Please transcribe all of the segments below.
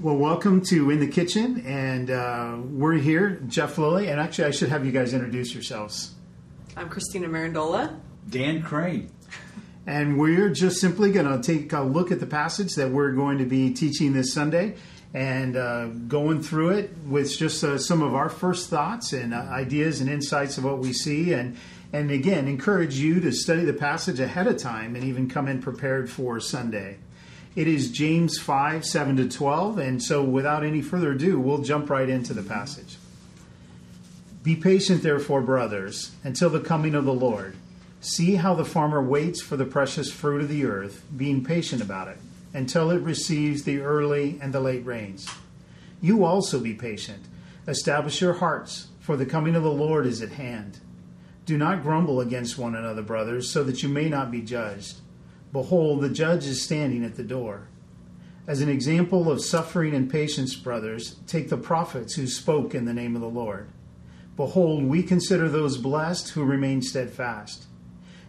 Well, welcome to In the Kitchen, and uh, we're here, Jeff Lilly, and actually, I should have you guys introduce yourselves. I'm Christina Marandola. Dan Crane. And we're just simply going to take a look at the passage that we're going to be teaching this Sunday and uh, going through it with just uh, some of our first thoughts and uh, ideas and insights of what we see. And, and again, encourage you to study the passage ahead of time and even come in prepared for Sunday. It is James 5 7 to 12. And so, without any further ado, we'll jump right into the passage. Be patient, therefore, brothers, until the coming of the Lord. See how the farmer waits for the precious fruit of the earth, being patient about it, until it receives the early and the late rains. You also be patient. Establish your hearts, for the coming of the Lord is at hand. Do not grumble against one another, brothers, so that you may not be judged. Behold, the judge is standing at the door. As an example of suffering and patience, brothers, take the prophets who spoke in the name of the Lord. Behold, we consider those blessed who remain steadfast.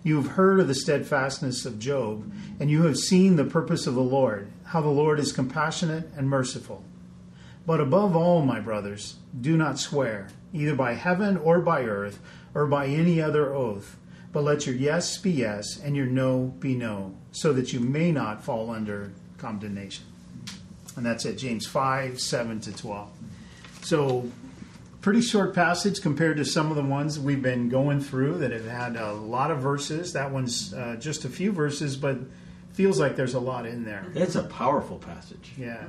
You have heard of the steadfastness of Job, and you have seen the purpose of the Lord, how the Lord is compassionate and merciful. But above all, my brothers, do not swear, either by heaven or by earth, or by any other oath, but let your yes be yes, and your no be no, so that you may not fall under condemnation. And that's at James 5 7 to 12. So, pretty short passage compared to some of the ones we've been going through that have had a lot of verses. That one's uh, just a few verses, but feels like there's a lot in there. It's a powerful passage. Yeah.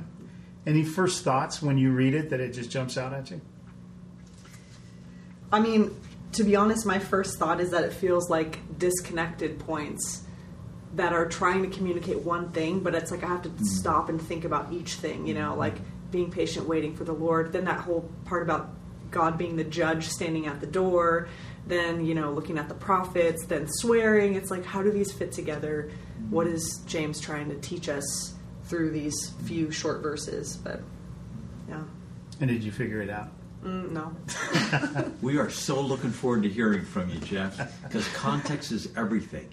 Any first thoughts when you read it that it just jumps out at you? I mean, to be honest, my first thought is that it feels like disconnected points that are trying to communicate one thing, but it's like I have to Mm-hmm. stop and think about each thing, you know, like being patient, waiting for the Lord. Then that whole part about God being the judge standing at the door, then, you know, looking at the prophets, then swearing. It's like, how do these fit together? What is James trying to teach us through these few short verses? But, yeah. And did you figure it out? Mm, no. We are so looking forward to hearing from you, Jeff, because context is everything.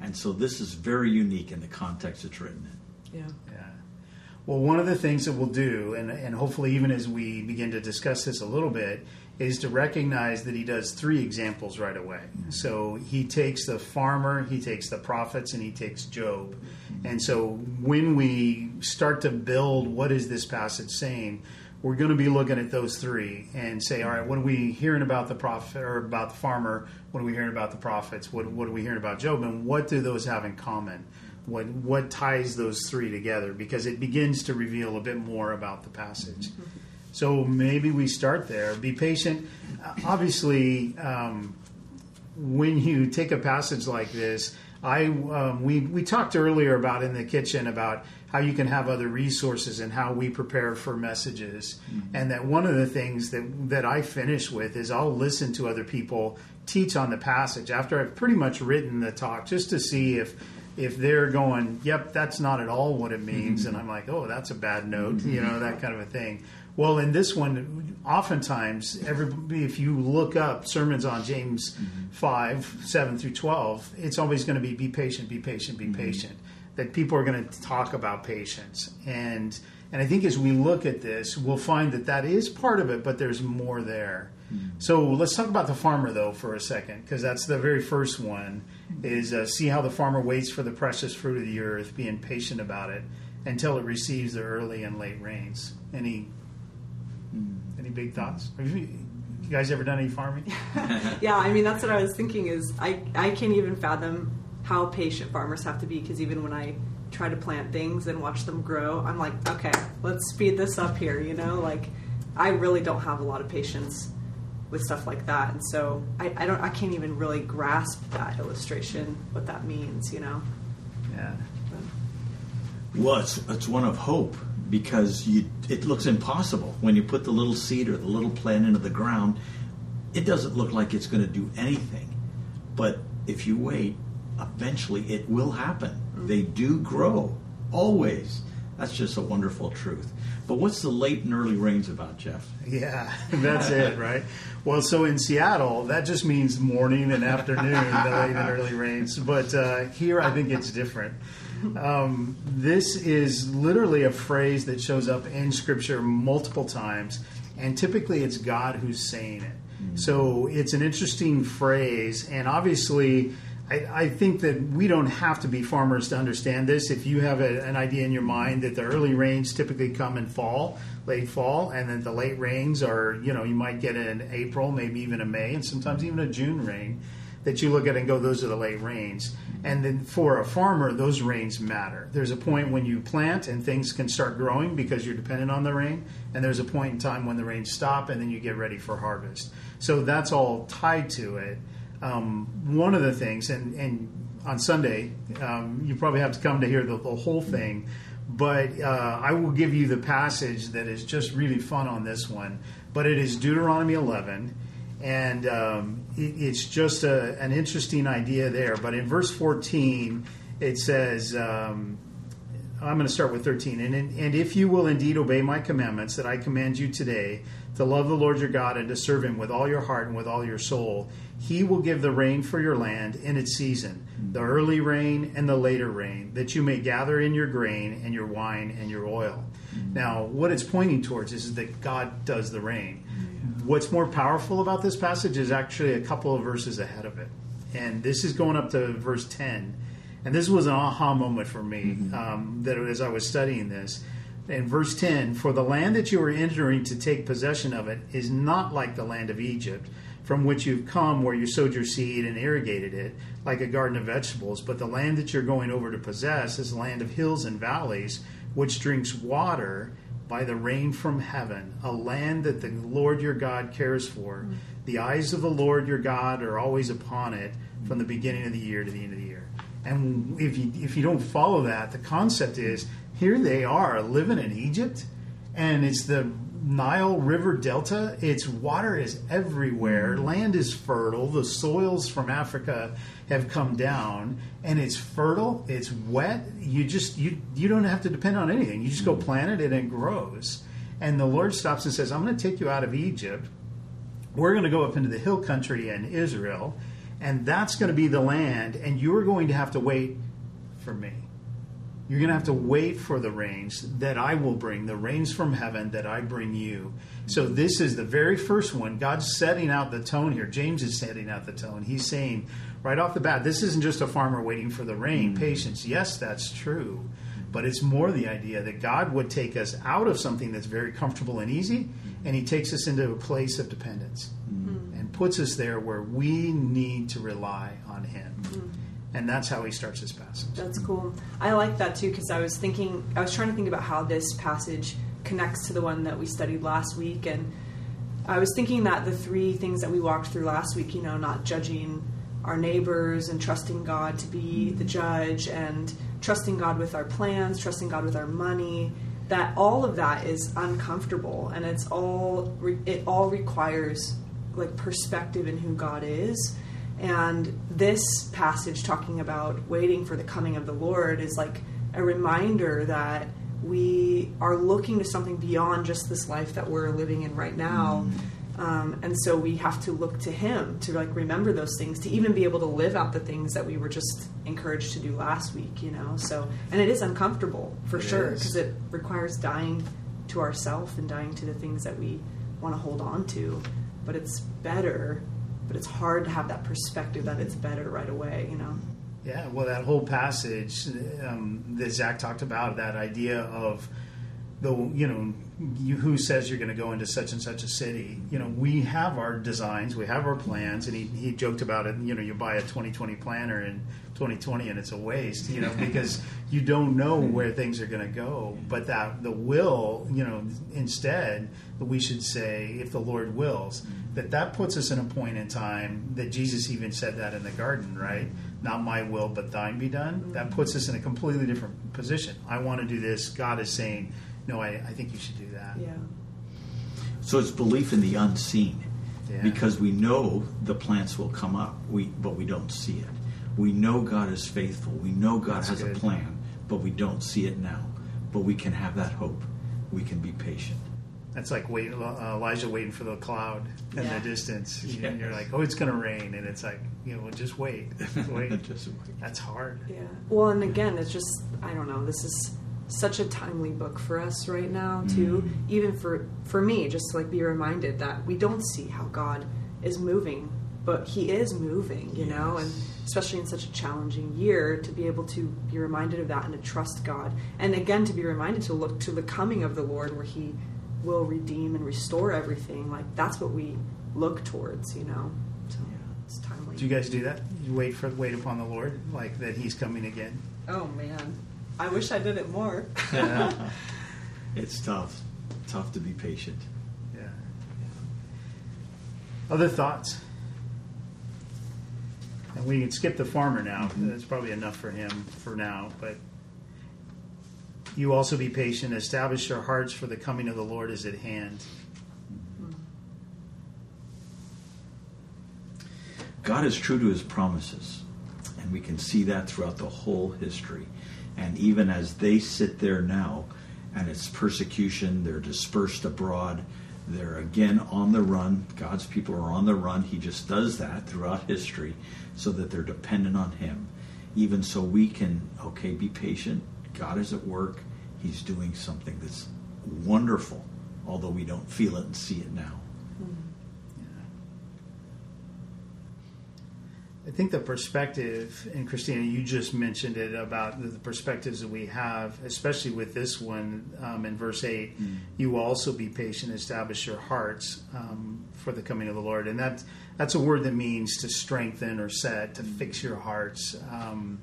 And so this is very unique in the context it's written in. Yeah. Yeah. Well, one of the things that we'll do, and, and hopefully even as we begin to discuss this a little bit, is to recognize that he does three examples right away. So he takes the farmer, he takes the prophets, and he takes Job. And so when we start to build what is this passage saying, we're going to be looking at those three and say, all right, what are we hearing about the prophet or about the farmer? What are we hearing about the prophets? What, what are we hearing about Job? And what do those have in common? What, what ties those three together? Because it begins to reveal a bit more about the passage. So maybe we start there. Be patient. Obviously, um, when you take a passage like this, I um, we we talked earlier about in the kitchen about how you can have other resources and how we prepare for messages, mm-hmm. and that one of the things that that I finish with is I'll listen to other people teach on the passage after I've pretty much written the talk just to see if if they're going, yep, that's not at all what it means, mm-hmm. and I'm like, oh, that's a bad note, mm-hmm. you know, that kind of a thing. Well, in this one, oftentimes, everybody, if you look up sermons on James 5, 7 through 12, it's always going to be be patient, be patient, be patient. That people are going to talk about patience. And, and I think as we look at this, we'll find that that is part of it, but there's more there. So let's talk about the farmer, though, for a second, because that's the very first one is uh, see how the farmer waits for the precious fruit of the earth, being patient about it until it receives the early and late rains. Any any big thoughts? Have you, you guys ever done any farming? yeah, I mean that's what I was thinking is I I can't even fathom how patient farmers have to be because even when I try to plant things and watch them grow, I'm like, okay, let's speed this up here, you know? Like I really don't have a lot of patience with stuff like that. And so I, I don't I can't even really grasp that illustration, what that means, you know. Yeah. Well, it's, it's one of hope because you, it looks impossible when you put the little seed or the little plant into the ground. It doesn't look like it's going to do anything. But if you wait, eventually it will happen. They do grow, always. That's just a wonderful truth. But what's the late and early rains about, Jeff? Yeah, that's it, right? Well, so in Seattle, that just means morning and afternoon, the late and early rains. But uh, here, I think it's different. um, this is literally a phrase that shows up in Scripture multiple times, and typically it's God who's saying it. So it's an interesting phrase, and obviously, I, I think that we don't have to be farmers to understand this. If you have a, an idea in your mind that the early rains typically come in fall, late fall, and then the late rains are, you know, you might get in April, maybe even a May, and sometimes even a June rain that you look at and go, those are the late rains. And then for a farmer, those rains matter. There's a point when you plant and things can start growing because you're dependent on the rain. And there's a point in time when the rains stop and then you get ready for harvest. So that's all tied to it. Um, one of the things, and, and on Sunday, um, you probably have to come to hear the, the whole thing, but uh, I will give you the passage that is just really fun on this one. But it is Deuteronomy 11 and um, it, it's just a, an interesting idea there. But in verse 14, it says, um, I'm going to start with 13. And, and if you will indeed obey my commandments that I command you today, to love the Lord your God and to serve him with all your heart and with all your soul, he will give the rain for your land in its season, the early rain and the later rain, that you may gather in your grain and your wine and your oil. Now, what it's pointing towards is that God does the rain what's more powerful about this passage is actually a couple of verses ahead of it. And this is going up to verse 10. And this was an aha moment for me um, that as I was studying this. In verse 10, for the land that you are entering to take possession of it is not like the land of Egypt, from which you've come, where you sowed your seed and irrigated it, like a garden of vegetables. But the land that you're going over to possess is a land of hills and valleys, which drinks water by the rain from heaven, a land that the Lord your God cares for. Mm-hmm. The eyes of the Lord your God are always upon it from the beginning of the year to the end of the year. And if you if you don't follow that, the concept is here they are living in Egypt, and it's the Nile River Delta. Its water is everywhere. Mm-hmm. Land is fertile. The soils from Africa have come down, and it's fertile. It's wet. You just you you don't have to depend on anything. You just go mm-hmm. plant it, and it grows. And the Lord stops and says, "I'm going to take you out of Egypt. We're going to go up into the hill country in Israel, and that's going to be the land. And you're going to have to wait for me." You're going to have to wait for the rains that I will bring, the rains from heaven that I bring you. So, this is the very first one. God's setting out the tone here. James is setting out the tone. He's saying right off the bat, this isn't just a farmer waiting for the rain. Mm-hmm. Patience, yes, that's true. But it's more the idea that God would take us out of something that's very comfortable and easy, and He takes us into a place of dependence mm-hmm. and puts us there where we need to rely on Him. And that's how he starts his passage. That's cool. I like that too because I was thinking, I was trying to think about how this passage connects to the one that we studied last week, and I was thinking that the three things that we walked through last week, you know, not judging our neighbors and trusting God to be the judge, and trusting God with our plans, trusting God with our money. That all of that is uncomfortable, and it's all it all requires like perspective in who God is and this passage talking about waiting for the coming of the Lord is like a reminder that we are looking to something beyond just this life that we're living in right now. Mm. Um, and so we have to look to him to like remember those things to even be able to live out the things that we were just encouraged to do last week you know so and it is uncomfortable for it sure because it requires dying to ourself and dying to the things that we want to hold on to but it's better but it's hard to have that perspective that it's better right away, you know. Yeah, well, that whole passage um, that Zach talked about, that idea of the you know you, who says you're going to go into such and such a city you know we have our designs we have our plans and he, he joked about it you know you buy a 2020 planner in 2020 and it's a waste you know because you don't know where things are going to go. But that the will you know instead we should say if the lord wills that that puts us in a point in time that jesus even said that in the garden right? Not my will but thine be done. That puts us in a completely different position. I want to do this. God is saying no, I, I think you should do that. Yeah. So it's belief in the unseen. Yeah. Because we know the plants will come up, we but we don't see it. We know God is faithful. We know God That's has good. a plan, but we don't see it now. But we can have that hope. We can be patient. That's like wait, uh, Elijah waiting for the cloud in yeah. the distance. Yeah. And you're like, oh, it's going to rain, and it's like, you know, well, just wait, wait. just wait. That's hard. Yeah. Well, and again, it's just I don't know. This is such a timely book for us right now, too. Mm-hmm. Even for for me, just to like be reminded that we don't see how God is moving, but He is moving, you know, and especially in such a challenging year, to be able to be reminded of that and to trust God, and again to be reminded to look to the coming of the Lord, where He will redeem and restore everything. Like that's what we look towards, you know. So yeah. it's timely. Do you guys do that? You wait for wait upon the Lord, like that He's coming again. Oh man, I wish I did it more. It's tough. Tough to be patient. Yeah. Other thoughts? And we can skip the farmer now. Mm-hmm. That's probably enough for him for now. But you also be patient. Establish your hearts, for the coming of the Lord is at hand. God is true to his promises, and we can see that throughout the whole history. And even as they sit there now, and it's persecution, they're dispersed abroad, they're again on the run. God's people are on the run. He just does that throughout history so that they're dependent on him. Even so, we can, okay, be patient. God is at work. He's doing something that's wonderful, although we don't feel it and see it now. Hmm. I think the perspective, and Christina, you just mentioned it about the perspectives that we have, especially with this one um, in verse 8. You will also be patient, establish your hearts um, for the coming of the Lord. And that, that's a word that means to strengthen or set, to fix your hearts. Um,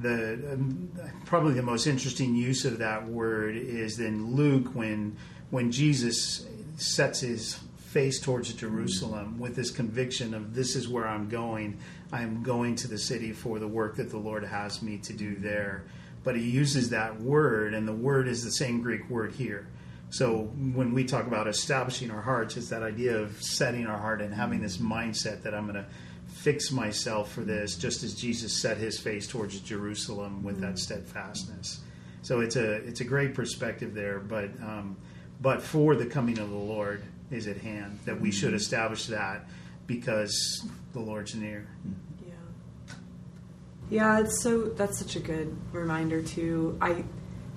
the um, probably the most interesting use of that word is in Luke when when Jesus sets his face towards Jerusalem with this conviction of this is where I'm going. I'm going to the city for the work that the Lord has me to do there. But he uses that word, and the word is the same Greek word here. So when we talk about establishing our hearts, it's that idea of setting our heart and having this mindset that I'm going to fix myself for this, just as Jesus set his face towards Jerusalem with that steadfastness. So it's a it's a great perspective there, but um, but for the coming of the Lord is at hand that we should establish that because the Lord's near. Yeah. Yeah, it's so that's such a good reminder too. I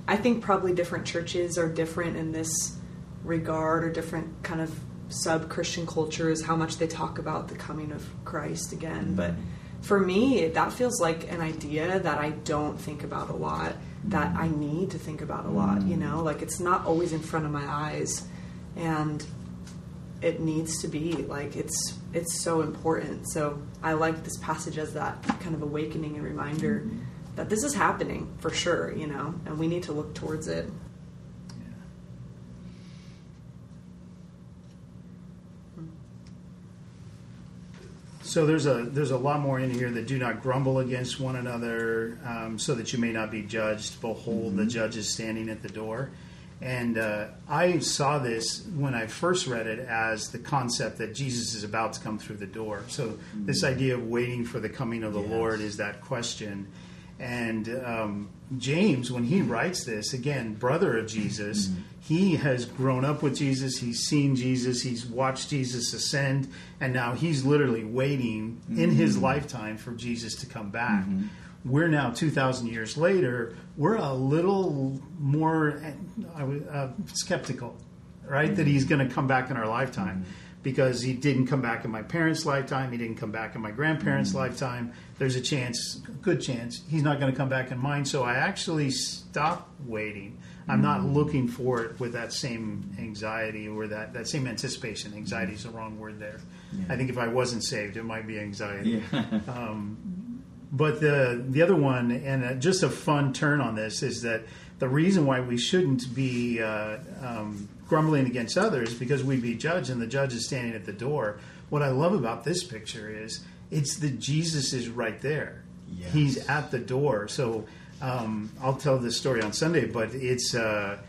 I think probably different churches are different in this regard or different kind of sub Christian cultures how much they talk about the coming of Christ again. Mm-hmm. But for me, that feels like an idea that I don't think about a lot, that mm-hmm. I need to think about a lot, you mm-hmm. know? Like it's not always in front of my eyes and it needs to be like it's it's so important so i like this passage as that kind of awakening and reminder that this is happening for sure you know and we need to look towards it So there's a there's a lot more in here that do not grumble against one another, um, so that you may not be judged. Behold, the judge is standing at the door. And uh, I saw this when I first read it as the concept that Jesus is about to come through the door. So this idea of waiting for the coming of the Yes. Lord is that question. And um, James, when he writes this, again, brother of Jesus, he has grown up with Jesus. He's seen Jesus. He's watched Jesus ascend. And now he's literally waiting in his lifetime for Jesus to come back. We're now 2,000 years later, we're a little more uh, uh, skeptical, right? That he's going to come back in our lifetime because he didn't come back in my parents' lifetime. He didn't come back in my grandparents' lifetime. There's a chance, a good chance, he's not going to come back in mine. So I actually stop waiting. I'm not looking for it with that same anxiety or that, that same anticipation. Anxiety is the wrong word there. I think if I wasn't saved, it might be anxiety. Yeah. But the the other one, and uh, just a fun turn on this, is that the reason why we shouldn't be uh, um, grumbling against others because we'd be judged, and the judge is standing at the door. What I love about this picture is it's that Jesus is right there. Yes. He's at the door. So um, I'll tell this story on Sunday, but it's. Uh,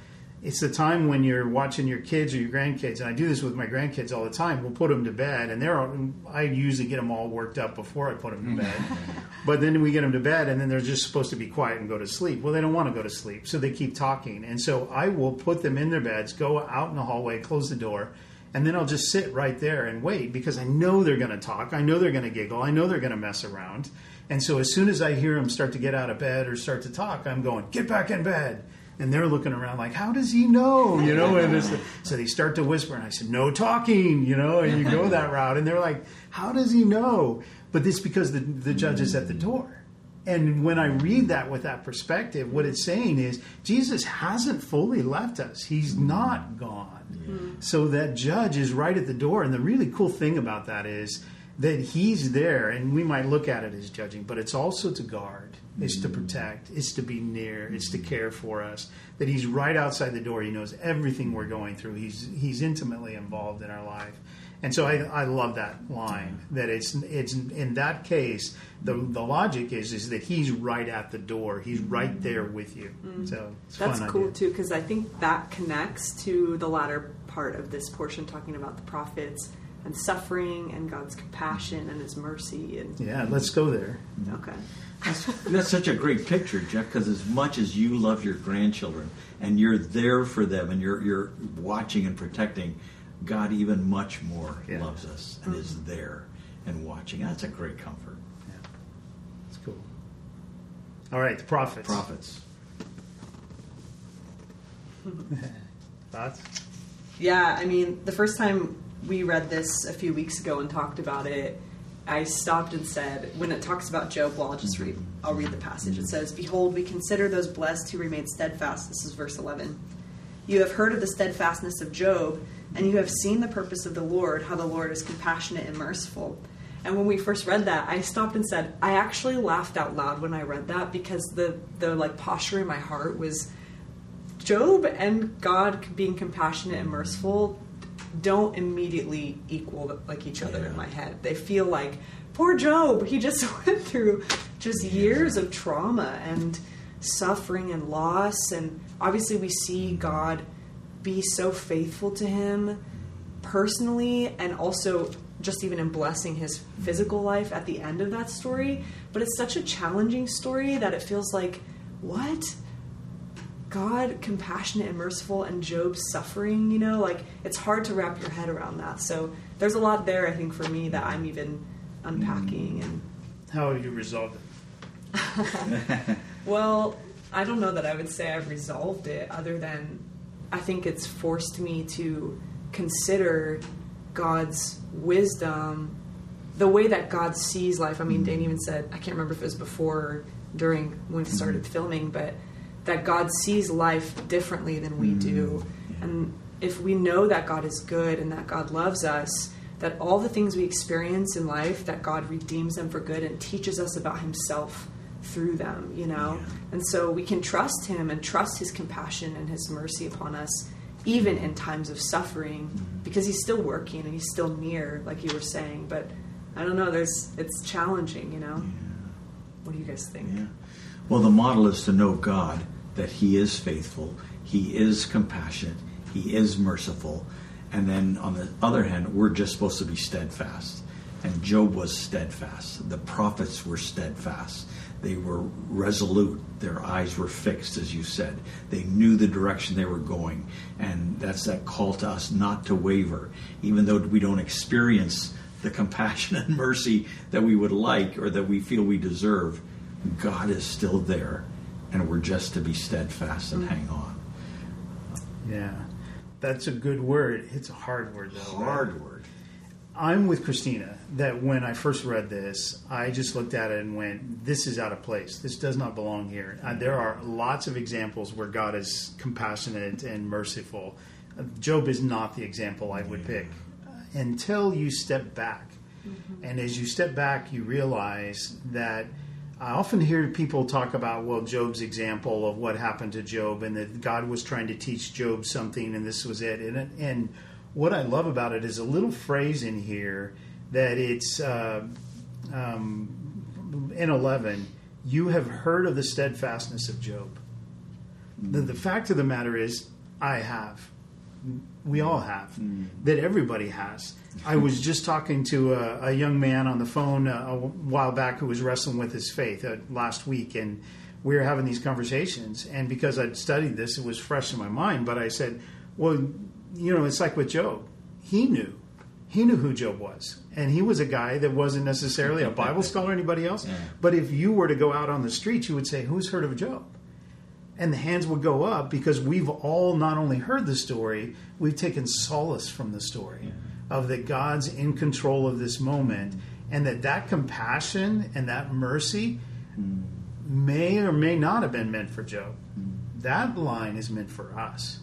it's the time when you're watching your kids or your grandkids, and I do this with my grandkids all the time. We'll put them to bed, and they're all, I usually get them all worked up before I put them to bed. but then we get them to bed, and then they're just supposed to be quiet and go to sleep. Well, they don't want to go to sleep, so they keep talking. And so I will put them in their beds, go out in the hallway, close the door, and then I'll just sit right there and wait because I know they're going to talk. I know they're going to giggle. I know they're going to mess around. And so as soon as I hear them start to get out of bed or start to talk, I'm going, get back in bed. And they're looking around like, how does he know? You know, and it's, so they start to whisper, and I said, no talking, you know, and you go that route. And they're like, how does he know? But it's because the, the judge is at the door. And when I read that with that perspective, what it's saying is Jesus hasn't fully left us. He's not gone. Mm-hmm. So that judge is right at the door. And the really cool thing about that is that he's there, and we might look at it as judging, but it's also to guard, it's to protect, it's to be near, it's to care for us. That he's right outside the door. He knows everything we're going through. He's he's intimately involved in our life. And so I, I love that line. That it's it's in that case the the logic is is that he's right at the door. He's right there with you. Mm-hmm. So it's That's cool idea. too because I think that connects to the latter part of this portion talking about the prophets and suffering and God's compassion and His mercy and Yeah, let's go there. okay. That's such a great picture, Jeff, because as much as you love your grandchildren and you're there for them and you're, you're watching and protecting, God even much more Yeah. loves us and is there and watching. That's a great comfort. Yeah, it's cool. All right, the prophets. Prophets. Thoughts? Yeah, I mean, the first time we read this a few weeks ago and talked about it, I stopped and said, when it talks about Job, well, I'll just read, I'll read the passage. It says, Behold, we consider those blessed who remain steadfast. This is verse 11. You have heard of the steadfastness of Job, and you have seen the purpose of the Lord, how the Lord is compassionate and merciful. And when we first read that, I stopped and said, I actually laughed out loud when I read that because the, the like posture in my heart was Job and God being compassionate and merciful don't immediately equal like each other in my head. They feel like poor Job. He just went through just years of trauma and suffering and loss, and obviously we see God be so faithful to him personally and also just even in blessing his physical life at the end of that story. But it's such a challenging story that it feels like, what? God compassionate and merciful and Job's suffering, you know, like it's hard to wrap your head around that. So there's a lot there I think for me that I'm even unpacking and How have you resolved it? well, I don't know that I would say I've resolved it other than I think it's forced me to consider God's wisdom, the way that God sees life. I mean, mm-hmm. Dane even said, I can't remember if it was before or during when we started mm-hmm. filming, but that God sees life differently than we do. Mm. And if we know that God is good and that God loves us, that all the things we experience in life, that God redeems them for good and teaches us about Himself through them, you know? And so we can trust Him and trust His compassion and His mercy upon us, even in times of suffering, mm-hmm. because He's still working and He's still near, like you were saying. But I don't know, there's it's challenging, you know? What do you guys think? Yeah. Well, the model is to know God, that He is faithful, He is compassionate, He is merciful. And then on the other hand, we're just supposed to be steadfast. And Job was steadfast. The prophets were steadfast. They were resolute. Their eyes were fixed, as you said. They knew the direction they were going. And that's that call to us not to waver. Even though we don't experience the compassion and mercy that we would like or that we feel we deserve, God is still there. And we're just to be steadfast and hang on. Yeah, that's a good word. It's a hard word though. Hard word. I'm with Christina that when I first read this, I just looked at it and went, "This is out of place. This does not belong here." Uh, there are lots of examples where God is compassionate and merciful. Uh, Job is not the example I would pick uh, until you step back, and as you step back, you realize that. I often hear people talk about, well, Job's example of what happened to Job, and that God was trying to teach Job something, and this was it. And, and what I love about it is a little phrase in here that it's uh, um, in 11 you have heard of the steadfastness of Job. The, the fact of the matter is, I have. We all have. That everybody has. I was just talking to a, a young man on the phone uh, a while back who was wrestling with his faith uh, last week, and we were having these conversations. And because I'd studied this, it was fresh in my mind. But I said, "Well, you know, it's like with Job. He knew. he knew who Job was. And he was a guy that wasn't necessarily a Bible scholar or anybody else. Yeah. But if you were to go out on the street, you would say, Who's heard of Job? And the hands would go up because we've all not only heard the story, we've taken solace from the story of that God's in control of this moment and that that compassion and that mercy mm. may or may not have been meant for Job. Mm. That line is meant for us.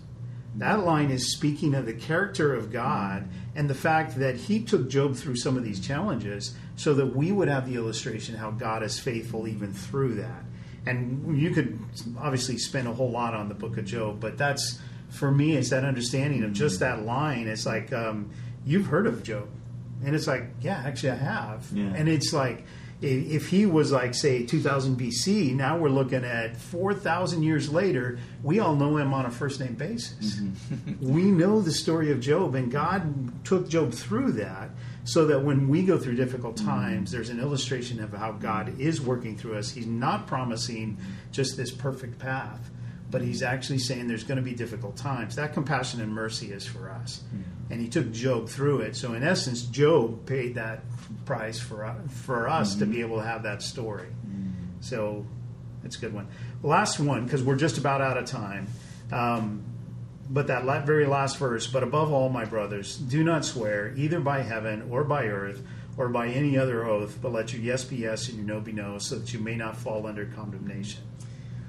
That line is speaking of the character of God mm. and the fact that he took Job through some of these challenges so that we would have the illustration how God is faithful even through that. And you could obviously spend a whole lot on the book of Job, but that's for me, it's that understanding of just that line. It's like, um, you've heard of Job. And it's like, yeah, actually, I have. Yeah. And it's like, if he was like, say, 2000 BC, now we're looking at 4,000 years later, we all know him on a first name basis. Mm-hmm. we know the story of Job, and God took Job through that so that when we go through difficult mm-hmm. times, there's an illustration of how God is working through us. He's not promising just this perfect path, but He's actually saying there's going to be difficult times. That compassion and mercy is for us. Mm-hmm. And He took Job through it. So, in essence, Job paid that price for, for us to be able to have that story. So, it's a good one. Last one, because we're just about out of time. Um, but that very last verse, but above all, my brothers, do not swear either by heaven or by earth or by any other oath, but let your yes be yes and your no be no, so that you may not fall under condemnation.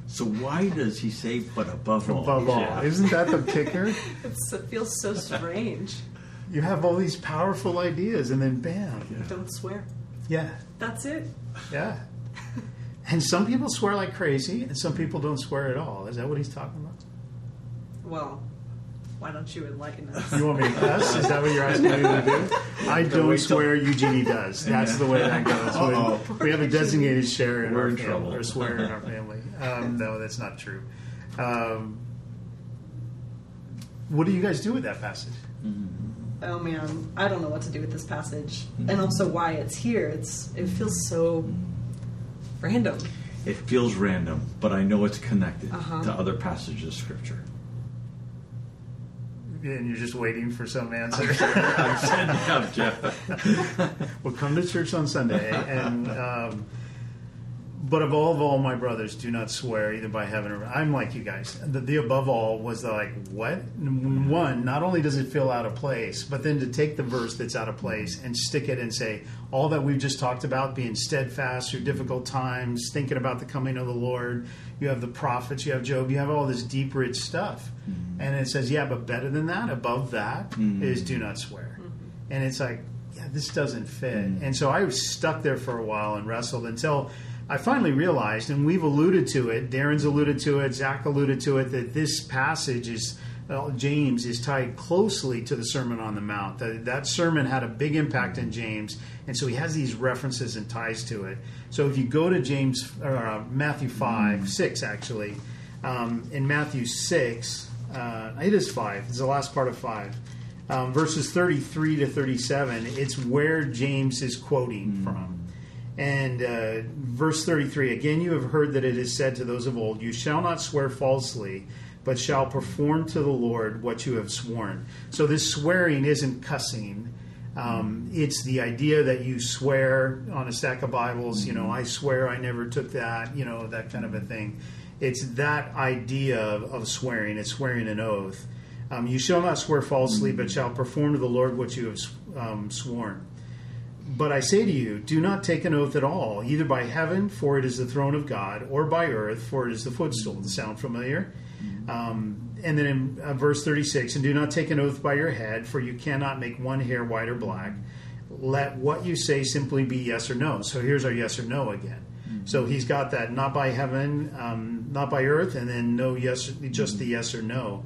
So why does he say, but above all? Above all, Yeah. isn't that the kicker? It's, it feels so strange. You have all these powerful ideas, and then bam, Don't swear. yeah, That's it. yeah. And some people swear like crazy, and some people don't swear at all. Is that what he's talking about? Well, why don't you enlighten us? You want me to cuss? Is that what you're asking me to do? I don't swear. Eugenie does. That's the way that goes. When we have a designated share in We're our in family, trouble. or swear in our family. Um, no, that's not true. Um, what do you guys do with that passage? oh man, I don't know what to do with this passage, and also why it's here. It's it feels so random. It feels random, but I know it's connected Uh-huh. to other passages of Scripture. And you're just waiting for some answer. I'm sending you up, Jeff. well, come to church on Sunday, and um, but of all of all my brothers, do not swear either by heaven or I'm like you guys. The, the above all was the like what one. Not only does it feel out of place, but then to take the verse that's out of place and stick it and say all that we've just talked about, being steadfast through difficult times, thinking about the coming of the Lord. You have the prophets, you have Job, you have all this deep, rich stuff, mm-hmm. and it says, yeah, but better than that, above that, mm-hmm. is do not swear. Mm-hmm. And it's like, yeah, this doesn't fit. And so I was stuck there for a while and wrestled until I finally realized, and we've alluded to it, Darren's alluded to it, Zach alluded to it, that this passage is, well, James is tied closely to the Sermon on the Mount. That, that sermon had a big impact in James, and so he has these references and ties to it. So if you go to James, uh, Matthew 5, 6 actually, um, in Matthew 6, uh, it is 5, it's the last part of 5 um, verses 33 to 37, it's where James is quoting from. And uh, verse 33 again, you have heard that it is said to those of old, You shall not swear falsely, but shall perform to the Lord what you have sworn. So this swearing isn't cussing. Um, it's the idea that you swear on a stack of Bibles, you know, I swear I never took that, you know, that kind of a thing. It's that idea of, of swearing. It's swearing an oath. Um, you shall not swear falsely, but shall perform to the Lord what you have um, sworn. But I say to you, do not take an oath at all, either by heaven, for it is the throne of God, or by earth, for it is the footstool. Does sound familiar? Um, and then in uh, verse 36, and do not take an oath by your head, for you cannot make one hair white or black. Let what you say simply be yes or no. So here's our yes or no again. So he's got that not by heaven, um, not by earth, and then no yes, just the yes or no.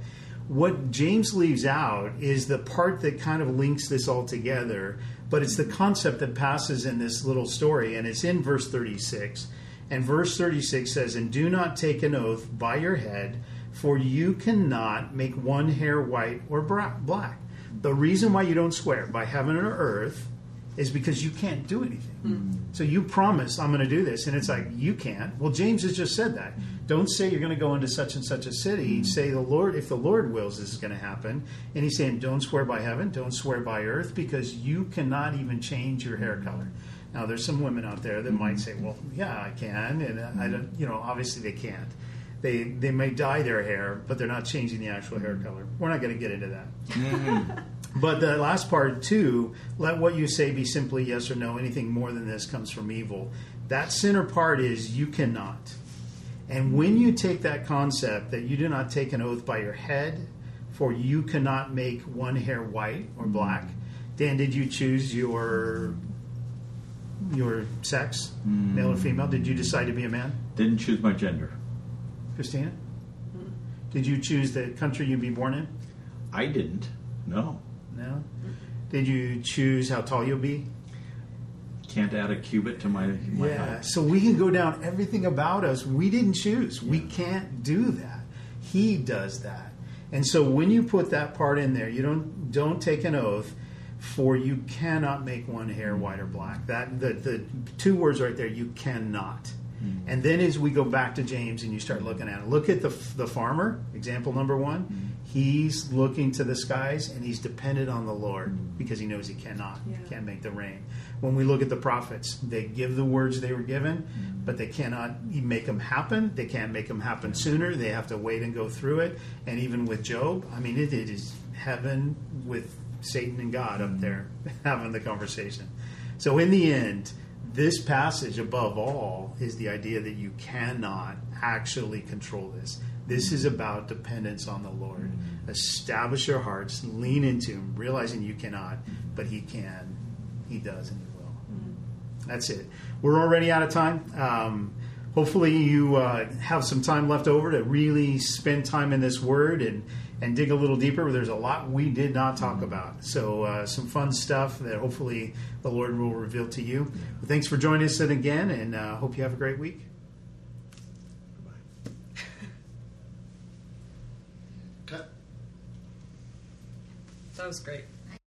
What James leaves out is the part that kind of links this all together, but it's the concept that passes in this little story, and it's in verse 36. And verse 36 says, And do not take an oath by your head, for you cannot make one hair white or black. The reason why you don't swear by heaven or earth is because you can't do anything. Hmm. So you promise I'm going to do this, and it's like you can't. Well, James has just said that. Don't say you're going to go into such and such a city. Hmm. Say the Lord, if the Lord wills, this is going to happen. And he's saying, don't swear by heaven, don't swear by earth, because you cannot even change your hair color. Now, there's some women out there that might hmm. say, well, yeah, I can, and uh, I don't. You know, obviously they can't. They they may dye their hair, but they're not changing the actual hair color. We're not going to get into that. But the last part too, let what you say be simply yes or no. Anything more than this comes from evil. That center part is you cannot. And when you take that concept that you do not take an oath by your head, for you cannot make one hair white or black. Dan, did you choose your your sex, male or hmm. female? Did you decide to be a man? Didn't choose my gender. Christina? Did you choose the country you'd be born in? I didn't. No. No. Did you choose how tall you'll be? Can't add a cubit to my, my Yeah, height. so we can go down everything about us. We didn't choose. We can't do that. He does that. And so when you put that part in there, you don't don't take an oath for you cannot make one hair white or black. That the the two words right there, you cannot. Mm. And then as we go back to James and you start looking at it, look at the the farmer, example number 1. Mm-hmm. He's looking to the skies and he's dependent on the Lord because he knows he cannot. Yeah. He can't make the rain. When we look at the prophets, they give the words they were given, but they cannot make them happen. They can't make them happen sooner. They have to wait and go through it. And even with Job, I mean, it, it is heaven with Satan and God up there having the conversation. So in the end, this passage above all is the idea that you cannot actually control this. This is about dependence on the Lord. Establish your hearts, lean into Him, realizing you cannot, but He can. He does, and He will. That's it. We're already out of time. Um, hopefully, you uh, have some time left over to really spend time in this Word and and dig a little deeper. There's a lot we did not talk about, so uh, some fun stuff that hopefully the Lord will reveal to you. But thanks for joining us again, and uh, hope you have a great week. That was great.